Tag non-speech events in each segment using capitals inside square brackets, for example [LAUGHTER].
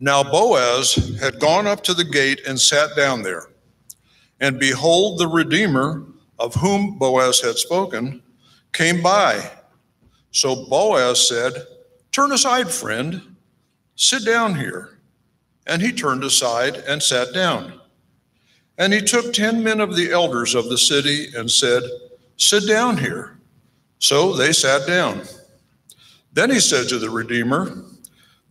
Now Boaz had gone up to the gate and sat down there. And behold, the Redeemer, of whom Boaz had spoken, came by. So Boaz said, Turn aside, friend, sit down here. And he turned aside and sat down. And he took ten men of the elders of the city and said, Sit down here. So they sat down. Then he said to the Redeemer,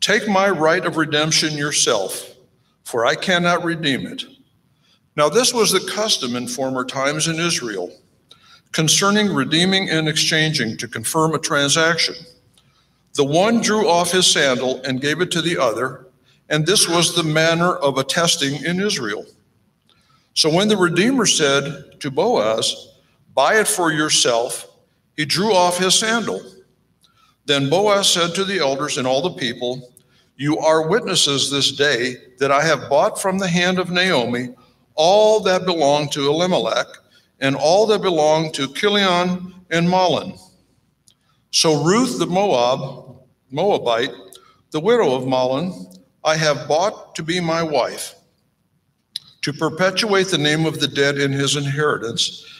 Take my right of redemption yourself, for I cannot redeem it. Now, this was the custom in former times in Israel concerning redeeming and exchanging to confirm a transaction. The one drew off his sandal and gave it to the other, and this was the manner of attesting in Israel. So when the Redeemer said to Boaz, Buy it for yourself, he drew off his sandal. Then Boaz said to the elders and all the people, You are witnesses this day that I have bought from the hand of Naomi all that belonged to Elimelech, and all that belonged to Chilion and Mahlon. So Ruth the Moab, Moabite, the widow of Mahlon, I have bought to be my wife, to perpetuate the name of the dead in his inheritance,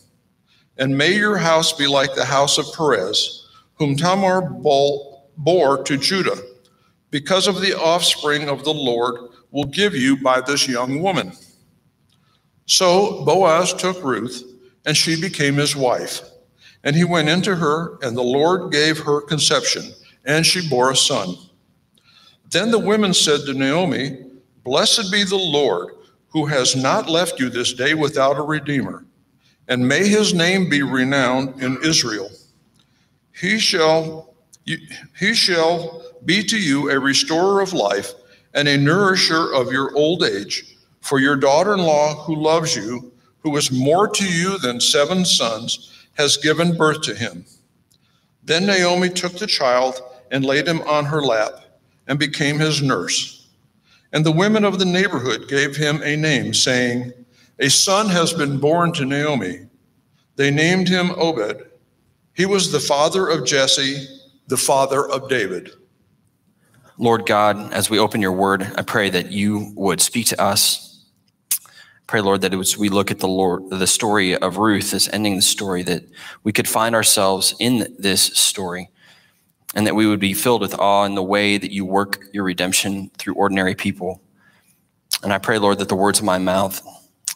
And may your house be like the house of Perez, whom Tamar bore to Judah, because of the offspring of the Lord will give you by this young woman. So Boaz took Ruth, and she became his wife. And he went into her, and the Lord gave her conception, and she bore a son. Then the women said to Naomi, Blessed be the Lord, who has not left you this day without a redeemer, and may his name be renowned in Israel. He shall, he shall be to you a restorer of life and a nourisher of your old age. For your daughter in law, who loves you, who is more to you than seven sons, has given birth to him. Then Naomi took the child and laid him on her lap and became his nurse. And the women of the neighborhood gave him a name, saying, A son has been born to Naomi. They named him Obed. He was the father of Jesse, the father of David. Lord God, as we open your word, I pray that you would speak to us. Pray, Lord, that as we look at the Lord, the story of Ruth, this ending the story, that we could find ourselves in this story and that we would be filled with awe in the way that you work your redemption through ordinary people. And I pray, Lord, that the words of my mouth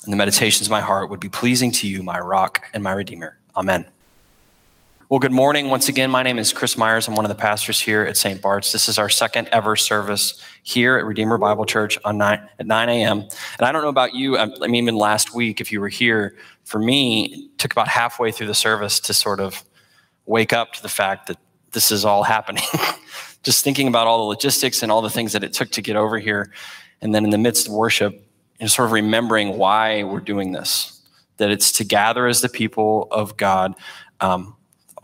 and the meditations of my heart would be pleasing to you, my rock and my redeemer. Amen. Well, good morning. Once again, my name is Chris Myers. I'm one of the pastors here at St. Bart's. This is our second ever service here at Redeemer Bible Church on nine, at 9 a.m. And I don't know about you, um, I mean, even last week, if you were here, for me, it took about halfway through the service to sort of wake up to the fact that this is all happening. [LAUGHS] Just thinking about all the logistics and all the things that it took to get over here. And then in the midst of worship, know, sort of remembering why we're doing this, that it's to gather as the people of God. Um,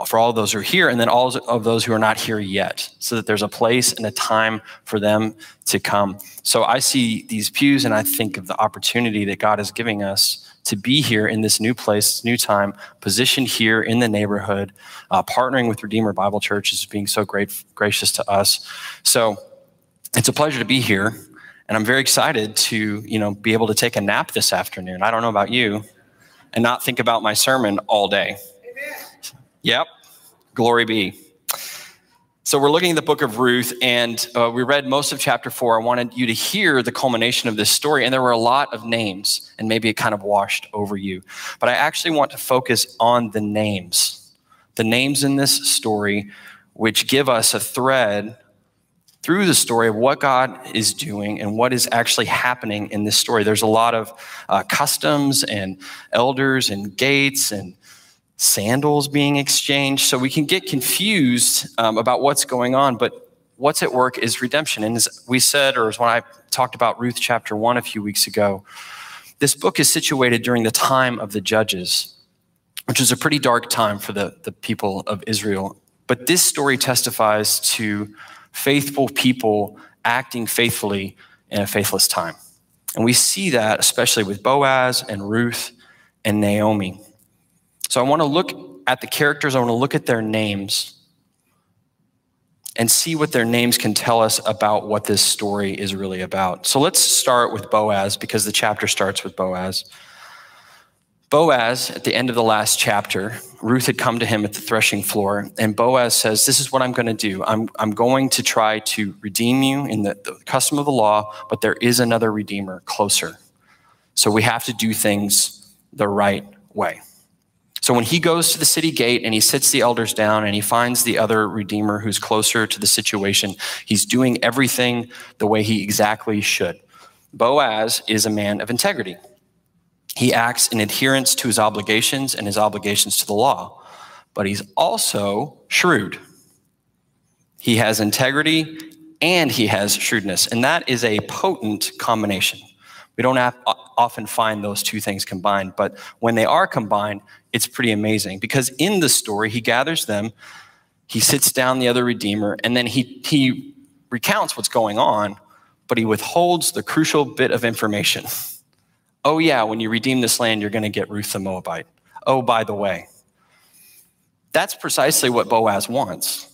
for all those who are here, and then all of those who are not here yet, so that there's a place and a time for them to come. So I see these pews and I think of the opportunity that God is giving us to be here in this new place, new time, positioned here in the neighborhood, uh, partnering with Redeemer Bible Church is being so great, gracious to us. So it's a pleasure to be here, and I'm very excited to you know be able to take a nap this afternoon. I don't know about you, and not think about my sermon all day. Amen. Yep, glory be. So we're looking at the book of Ruth, and uh, we read most of chapter four. I wanted you to hear the culmination of this story, and there were a lot of names, and maybe it kind of washed over you. But I actually want to focus on the names, the names in this story, which give us a thread through the story of what God is doing and what is actually happening in this story. There's a lot of uh, customs and elders and gates and sandals being exchanged. So we can get confused um, about what's going on, but what's at work is redemption. And as we said, or as when I talked about Ruth chapter one a few weeks ago, this book is situated during the time of the judges, which is a pretty dark time for the, the people of Israel. But this story testifies to faithful people acting faithfully in a faithless time. And we see that especially with Boaz and Ruth and Naomi. So I want to look at the characters, I want to look at their names and see what their names can tell us about what this story is really about. So let's start with Boaz because the chapter starts with Boaz. Boaz, at the end of the last chapter, Ruth had come to him at the threshing floor, and Boaz says, This is what I'm going to do. I'm, I'm going to try to redeem you in the, the custom of the law, but there is another redeemer closer. So we have to do things the right way. So when he goes to the city gate and he sits the elders down and he finds the other redeemer who's closer to the situation, he's doing everything the way he exactly should. Boaz is a man of integrity. He acts in adherence to his obligations and his obligations to the law, but he's also shrewd. He has integrity and he has shrewdness, and that is a potent combination. We don't have, often find those two things combined, but when they are combined, it's pretty amazing because in the story, he gathers them, he sits down the other Redeemer, and then he, he recounts what's going on, but he withholds the crucial bit of information. [LAUGHS] Oh, yeah, when you redeem this land, you're going to get Ruth the Moabite. Oh, by the way. That's precisely what Boaz wants.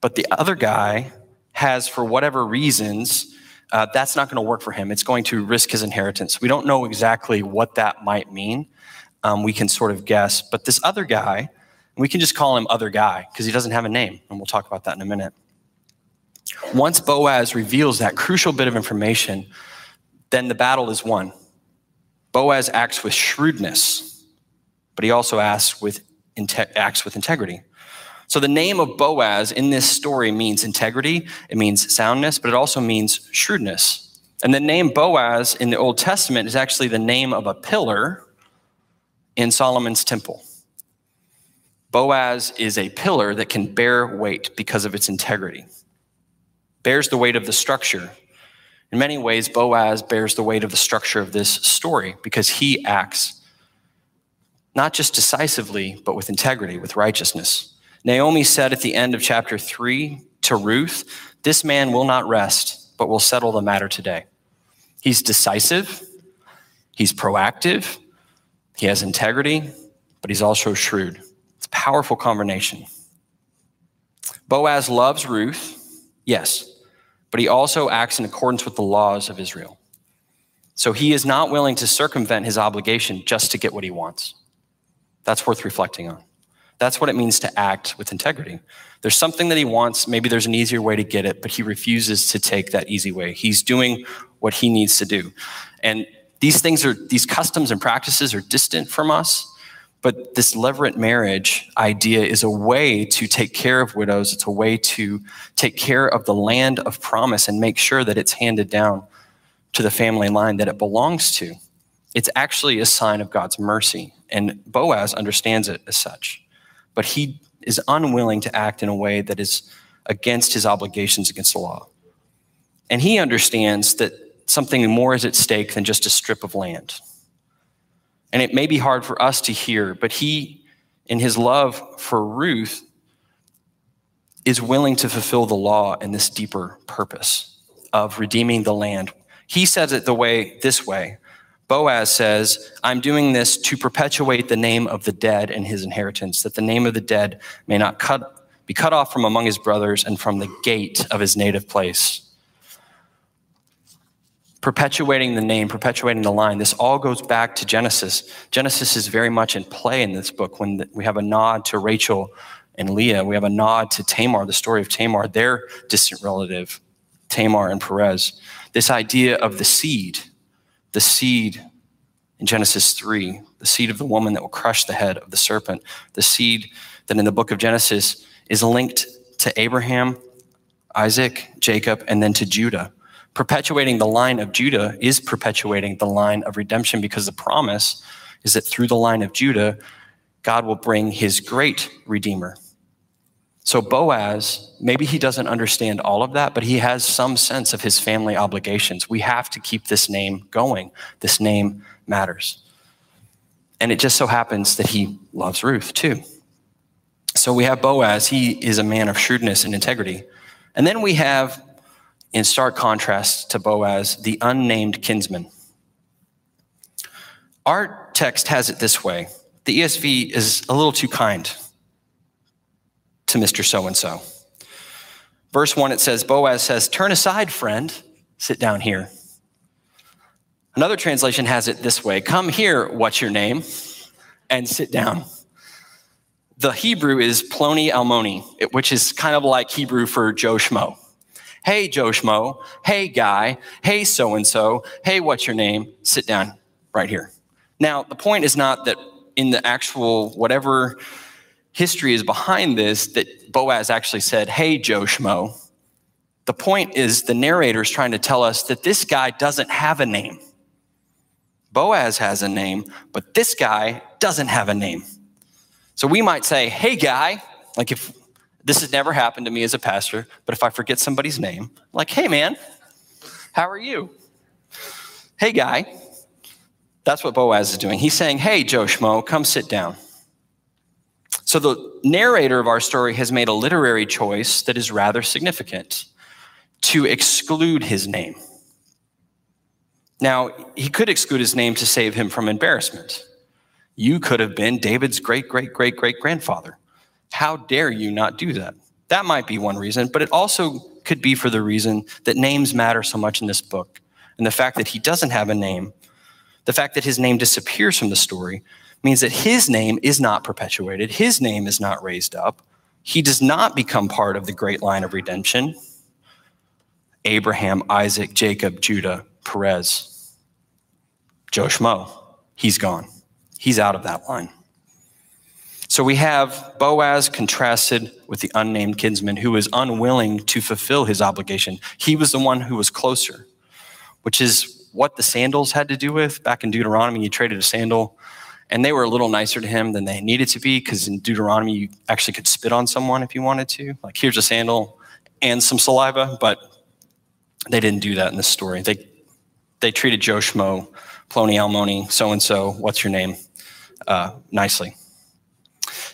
But the other guy has, for whatever reasons, uh, that's not going to work for him. It's going to risk his inheritance. We don't know exactly what that might mean. Um, we can sort of guess. But this other guy, we can just call him Other Guy because he doesn't have a name. And we'll talk about that in a minute. Once Boaz reveals that crucial bit of information, then the battle is won. Boaz acts with shrewdness, but he also acts with, acts with integrity. So the name of Boaz in this story means integrity, it means soundness, but it also means shrewdness. And the name Boaz in the Old Testament is actually the name of a pillar in Solomon's temple. Boaz is a pillar that can bear weight because of its integrity, bears the weight of the structure. In many ways, Boaz bears the weight of the structure of this story because he acts not just decisively, but with integrity, with righteousness. Naomi said at the end of chapter 3 to Ruth, This man will not rest, but will settle the matter today. He's decisive, he's proactive, he has integrity, but he's also shrewd. It's a powerful combination. Boaz loves Ruth, yes, but he also acts in accordance with the laws of Israel. So he is not willing to circumvent his obligation just to get what he wants. That's worth reflecting on. That's what it means to act with integrity. There's something that he wants. Maybe there's an easier way to get it, but he refuses to take that easy way. He's doing what he needs to do. And these things are, these customs and practices are distant from us, but this levirate marriage idea is a way to take care of widows. It's a way to take care of the land of promise and make sure that it's handed down to the family line that it belongs to. It's actually a sign of God's mercy, and Boaz understands it as such but he is unwilling to act in a way that is against his obligations against the law. And he understands that something more is at stake than just a strip of land. And it may be hard for us to hear, but he, in his love for Ruth, is willing to fulfill the law in this deeper purpose of redeeming the land. He says it the way this way. Boaz says, I'm doing this to perpetuate the name of the dead and his inheritance, that the name of the dead may not cut, be cut off from among his brothers and from the gate of his native place. Perpetuating the name, perpetuating the line, this all goes back to Genesis. Genesis is very much in play in this book when we have a nod to Rachel and Leah. We have a nod to Tamar, the story of Tamar, their distant relative, Tamar and Perez. This idea of the seed, the seed in Genesis 3, the seed of the woman that will crush the head of the serpent, the seed that in the book of Genesis is linked to Abraham, Isaac, Jacob, and then to Judah. Perpetuating the line of Judah is perpetuating the line of redemption because the promise is that through the line of Judah, God will bring his great redeemer, so Boaz, maybe he doesn't understand all of that, but he has some sense of his family obligations. We have to keep this name going. This name matters. And it just so happens that he loves Ruth too. So we have Boaz, he is a man of shrewdness and integrity. And then we have, in stark contrast to Boaz, the unnamed kinsman. Our text has it this way the ESV is a little too kind to Mr. So and so. Verse 1, it says, Boaz says, Turn aside, friend, sit down here. Another translation has it this way Come here, what's your name? And sit down. The Hebrew is Ploni Almoni, which is kind of like Hebrew for Joe Schmo. Hey, Joe Schmo. Hey, guy. Hey, so and so. Hey, what's your name? Sit down right here. Now, the point is not that in the actual whatever history is behind this that Boaz actually said, Hey, Joe Schmo. The point is, the narrator is trying to tell us that this guy doesn't have a name. Boaz has a name, but this guy doesn't have a name. So we might say, Hey, guy, like if this has never happened to me as a pastor, but if I forget somebody's name, like, Hey, man, how are you? Hey, guy. That's what Boaz is doing. He's saying, Hey, Joe Schmo, come sit down. So the narrator of our story has made a literary choice that is rather significant to exclude his name. Now, he could exclude his name to save him from embarrassment. You could have been David's great, great, great, great grandfather. How dare you not do that? That might be one reason, but it also could be for the reason that names matter so much in this book. And the fact that he doesn't have a name, the fact that his name disappears from the story, means that his name is not perpetuated, his name is not raised up. He does not become part of the great line of redemption. Abraham, Isaac, Jacob, Judah, Perez, Joe Schmo, he's gone. He's out of that line. So we have Boaz contrasted with the unnamed kinsman who was unwilling to fulfill his obligation. He was the one who was closer, which is what the sandals had to do with. Back in Deuteronomy, you traded a sandal and they were a little nicer to him than they needed to be because in Deuteronomy, you actually could spit on someone if you wanted to. Like, here's a sandal and some saliva, but they didn't do that in this story. They, they treated Joe Schmo, Ploni Almoni, so and so, what's your name, uh, nicely.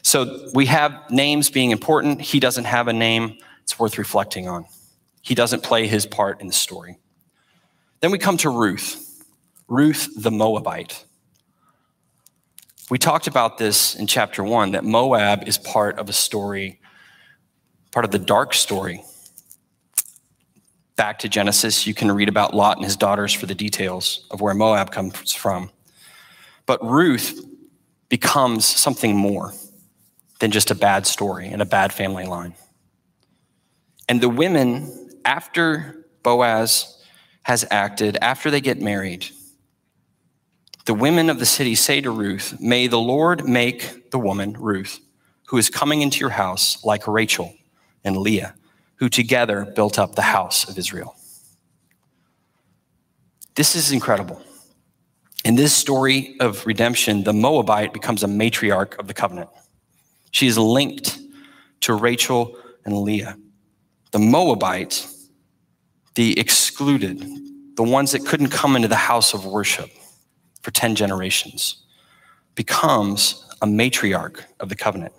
So we have names being important. He doesn't have a name. It's worth reflecting on. He doesn't play his part in the story. Then we come to Ruth, Ruth the Moabite. We talked about this in chapter one that Moab is part of a story, part of the dark story. Back to Genesis, you can read about Lot and his daughters for the details of where Moab comes from. But Ruth becomes something more than just a bad story and a bad family line. And the women, after Boaz has acted, after they get married, the women of the city say to Ruth, May the Lord make the woman, Ruth, who is coming into your house, like Rachel and Leah, who together built up the house of Israel. This is incredible. In this story of redemption, the Moabite becomes a matriarch of the covenant. She is linked to Rachel and Leah. The Moabite, the excluded, the ones that couldn't come into the house of worship, for 10 generations, becomes a matriarch of the covenant.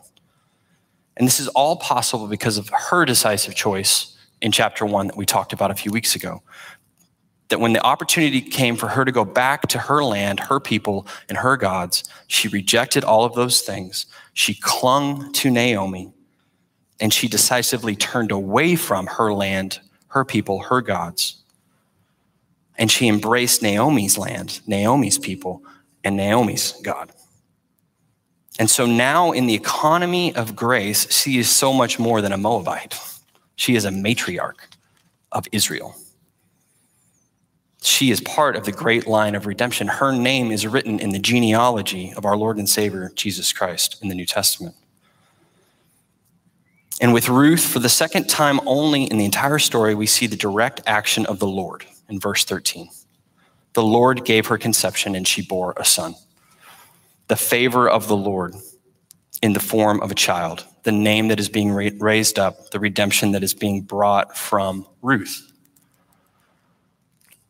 And this is all possible because of her decisive choice in chapter one that we talked about a few weeks ago. That when the opportunity came for her to go back to her land, her people, and her gods, she rejected all of those things. She clung to Naomi and she decisively turned away from her land, her people, her gods. And she embraced Naomi's land, Naomi's people, and Naomi's God. And so now, in the economy of grace, she is so much more than a Moabite. She is a matriarch of Israel. She is part of the great line of redemption. Her name is written in the genealogy of our Lord and Savior, Jesus Christ, in the New Testament. And with Ruth, for the second time only in the entire story, we see the direct action of the Lord in verse 13. The Lord gave her conception and she bore a son. The favor of the Lord in the form of a child, the name that is being raised up, the redemption that is being brought from Ruth,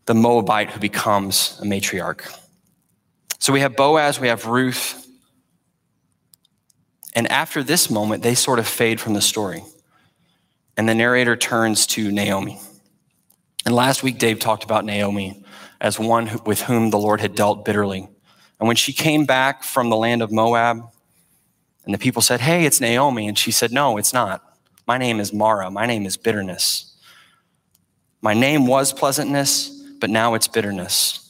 the Moabite who becomes a matriarch. So we have Boaz, we have Ruth, and after this moment, they sort of fade from the story. And the narrator turns to Naomi. And last week, Dave talked about Naomi as one with whom the Lord had dealt bitterly. And when she came back from the land of Moab, and the people said, Hey, it's Naomi. And she said, No, it's not. My name is Mara. My name is bitterness. My name was pleasantness, but now it's bitterness.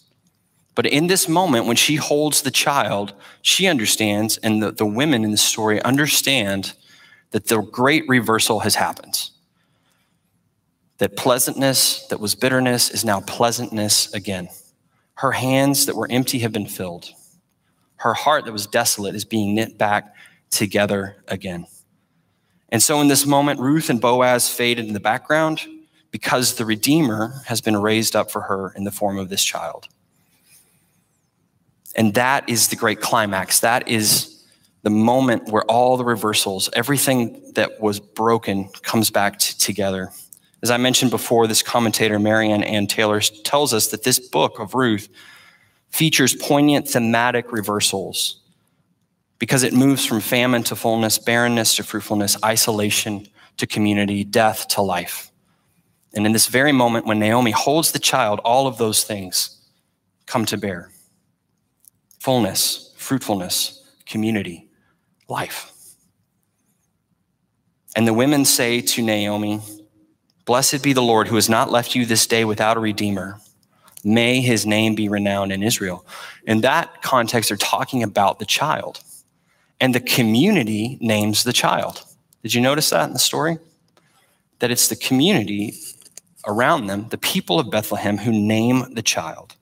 But in this moment, when she holds the child, she understands, and the, the women in the story understand that the great reversal has happened. That pleasantness that was bitterness is now pleasantness again. Her hands that were empty have been filled. Her heart that was desolate is being knit back together again. And so, in this moment, Ruth and Boaz faded in the background because the Redeemer has been raised up for her in the form of this child. And that is the great climax. That is the moment where all the reversals, everything that was broken, comes back t- together. As I mentioned before, this commentator, Marion Ann Taylor, tells us that this book of Ruth features poignant thematic reversals because it moves from famine to fullness, barrenness to fruitfulness, isolation to community, death to life. And in this very moment, when Naomi holds the child, all of those things come to bear fullness, fruitfulness, community, life. And the women say to Naomi, Blessed be the Lord who has not left you this day without a redeemer. May his name be renowned in Israel. In that context, they're talking about the child. And the community names the child. Did you notice that in the story? That it's the community around them, the people of Bethlehem, who name the child.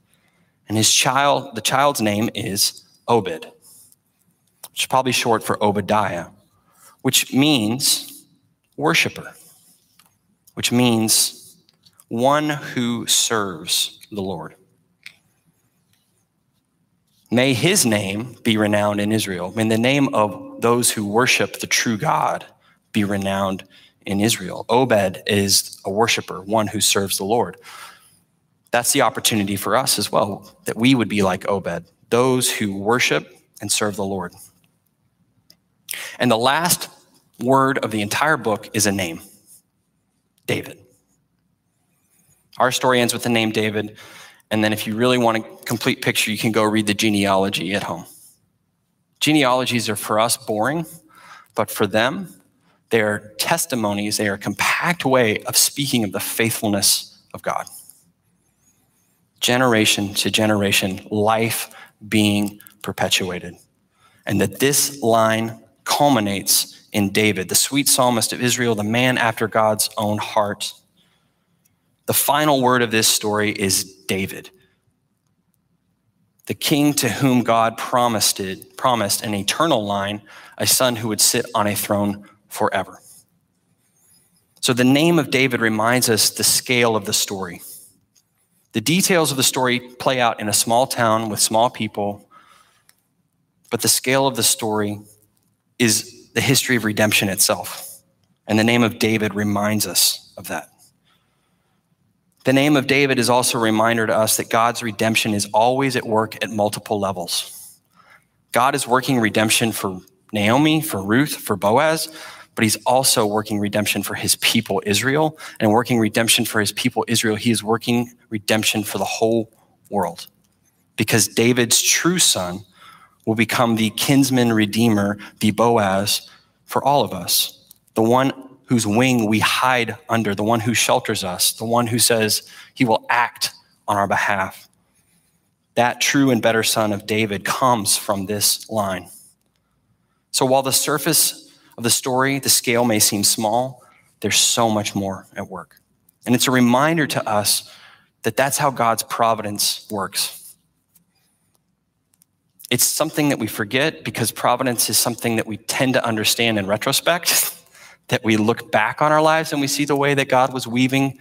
And his child, the child's name is Obed, which is probably short for Obadiah, which means worshiper, which means one who serves the Lord. May his name be renowned in Israel. May the name of those who worship the true God be renowned in Israel. Obed is a worshiper, one who serves the Lord that's the opportunity for us as well, that we would be like Obed, those who worship and serve the Lord. And the last word of the entire book is a name David. Our story ends with the name David. And then, if you really want a complete picture, you can go read the genealogy at home. Genealogies are for us boring, but for them, they're testimonies. They are a compact way of speaking of the faithfulness of God generation to generation, life being perpetuated. And that this line culminates in David, the sweet psalmist of Israel, the man after God's own heart. The final word of this story is David, the king to whom God promised it, promised an eternal line, a son who would sit on a throne forever. So the name of David reminds us the scale of the story. The details of the story play out in a small town with small people, but the scale of the story is the history of redemption itself. And the name of David reminds us of that. The name of David is also a reminder to us that God's redemption is always at work at multiple levels. God is working redemption for Naomi, for Ruth, for Boaz, but he's also working redemption for his people, Israel. And working redemption for his people, Israel, he is working redemption for the whole world. Because David's true son will become the kinsman redeemer, the Boaz, for all of us. The one whose wing we hide under, the one who shelters us, the one who says he will act on our behalf. That true and better son of David comes from this line. So while the surface of the story, the scale may seem small, there's so much more at work. And it's a reminder to us that that's how God's providence works. It's something that we forget because providence is something that we tend to understand in retrospect, [LAUGHS] that we look back on our lives and we see the way that God was weaving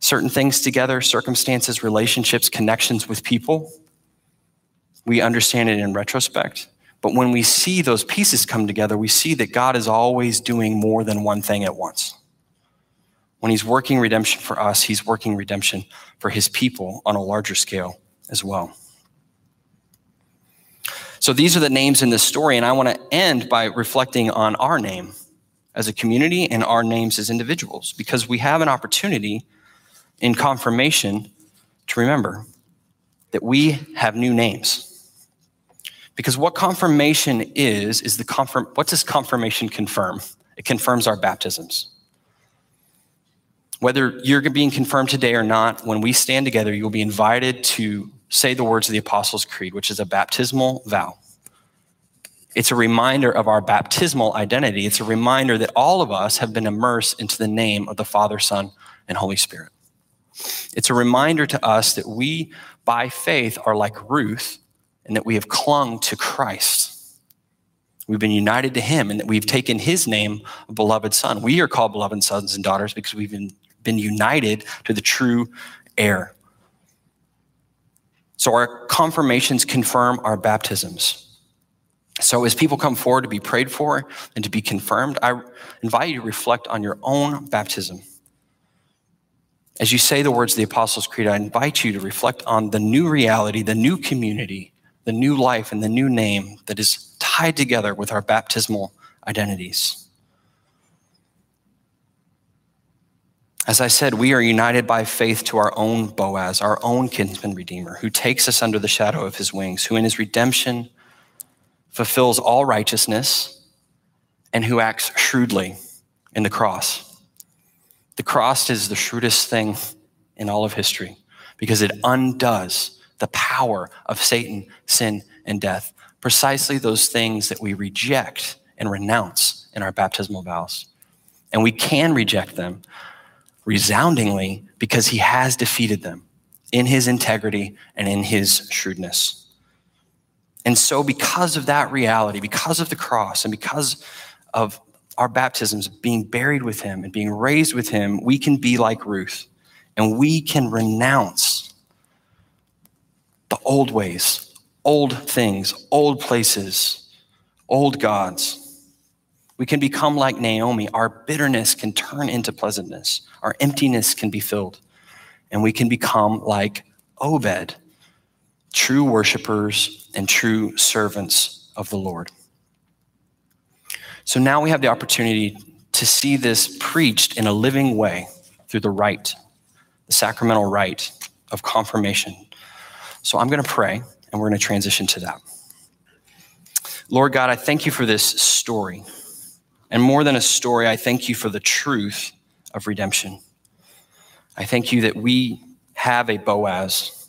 certain things together circumstances, relationships, connections with people. We understand it in retrospect. But when we see those pieces come together, we see that God is always doing more than one thing at once. When He's working redemption for us, He's working redemption for His people on a larger scale as well. So these are the names in this story, and I want to end by reflecting on our name as a community and our names as individuals, because we have an opportunity in confirmation to remember that we have new names. Because what confirmation is, is the confirm, what does confirmation confirm? It confirms our baptisms. Whether you're being confirmed today or not, when we stand together, you'll be invited to say the words of the Apostles' Creed, which is a baptismal vow. It's a reminder of our baptismal identity. It's a reminder that all of us have been immersed into the name of the Father, Son, and Holy Spirit. It's a reminder to us that we, by faith, are like Ruth and that we have clung to Christ. We've been united to him and that we've taken his name, beloved son. We are called beloved sons and daughters because we've been, been united to the true heir. So our confirmations confirm our baptisms. So as people come forward to be prayed for and to be confirmed, I invite you to reflect on your own baptism. As you say the words of the Apostles' Creed, I invite you to reflect on the new reality, the new community the new life and the new name that is tied together with our baptismal identities. As I said, we are united by faith to our own Boaz, our own kinsman redeemer, who takes us under the shadow of his wings, who in his redemption fulfills all righteousness, and who acts shrewdly in the cross. The cross is the shrewdest thing in all of history because it undoes the power of Satan, sin, and death. Precisely those things that we reject and renounce in our baptismal vows. And we can reject them resoundingly because he has defeated them in his integrity and in his shrewdness. And so, because of that reality, because of the cross, and because of our baptisms being buried with him and being raised with him, we can be like Ruth and we can renounce the old ways, old things, old places, old gods. We can become like Naomi. Our bitterness can turn into pleasantness, our emptiness can be filled, and we can become like Obed, true worshipers and true servants of the Lord. So now we have the opportunity to see this preached in a living way through the rite, the sacramental rite of confirmation so I'm going to pray and we're going to transition to that. Lord God, I thank you for this story. And more than a story, I thank you for the truth of redemption. I thank you that we have a Boaz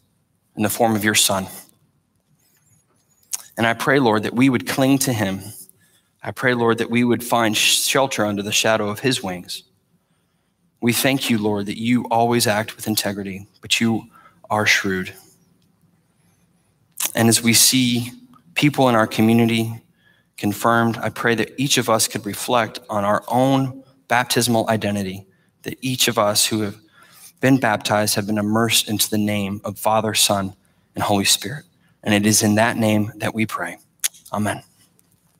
in the form of your son. And I pray, Lord, that we would cling to him. I pray, Lord, that we would find shelter under the shadow of his wings. We thank you, Lord, that you always act with integrity, but you are shrewd. And as we see people in our community confirmed, I pray that each of us could reflect on our own baptismal identity, that each of us who have been baptized have been immersed into the name of Father, Son, and Holy Spirit. And it is in that name that we pray. Amen.